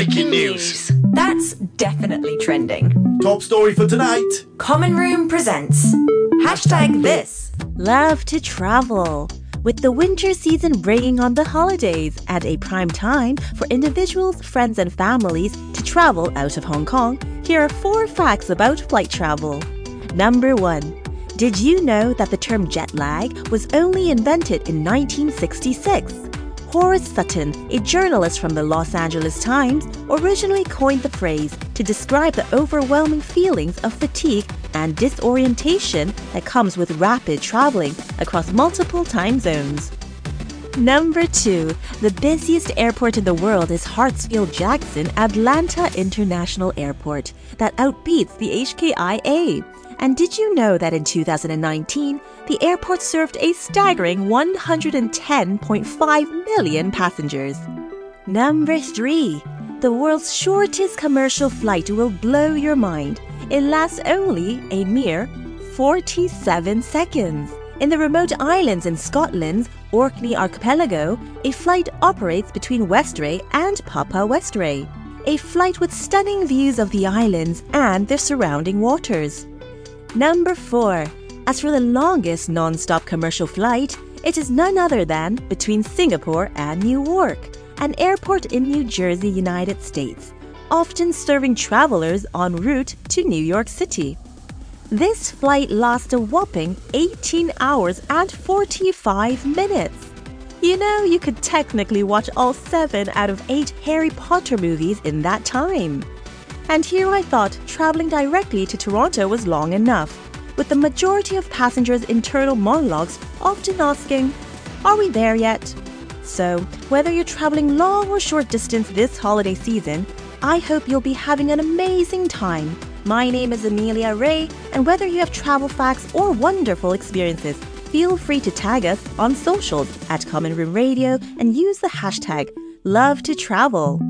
Breaking news. That's definitely trending. Top story for tonight. Common Room presents hashtag this. Love to travel. With the winter season bringing on the holidays and a prime time for individuals, friends, and families to travel out of Hong Kong, here are four facts about flight travel. Number one. Did you know that the term jet lag was only invented in 1966? Horace Sutton, a journalist from the Los Angeles Times, originally coined the phrase to describe the overwhelming feelings of fatigue and disorientation that comes with rapid traveling across multiple time zones. Number 2. The busiest airport in the world is Hartsfield Jackson Atlanta International Airport that outbeats the HKIA. And did you know that in 2019, the airport served a staggering 110.5 million passengers? Number 3. The world's shortest commercial flight will blow your mind. It lasts only a mere 47 seconds. In the remote islands in Scotland's Orkney Archipelago, a flight operates between Westray and Papa Westray. A flight with stunning views of the islands and their surrounding waters. Number 4. As for the longest non stop commercial flight, it is none other than between Singapore and Newark, an airport in New Jersey, United States, often serving travelers en route to New York City. This flight lasts a whopping 18 hours and 45 minutes. You know, you could technically watch all 7 out of 8 Harry Potter movies in that time. And here I thought traveling directly to Toronto was long enough, with the majority of passengers' internal monologues often asking, Are we there yet? So, whether you're traveling long or short distance this holiday season, I hope you'll be having an amazing time. My name is Amelia Rae, and whether you have travel facts or wonderful experiences, feel free to tag us on socials at Common Room Radio and use the hashtag Love to Travel.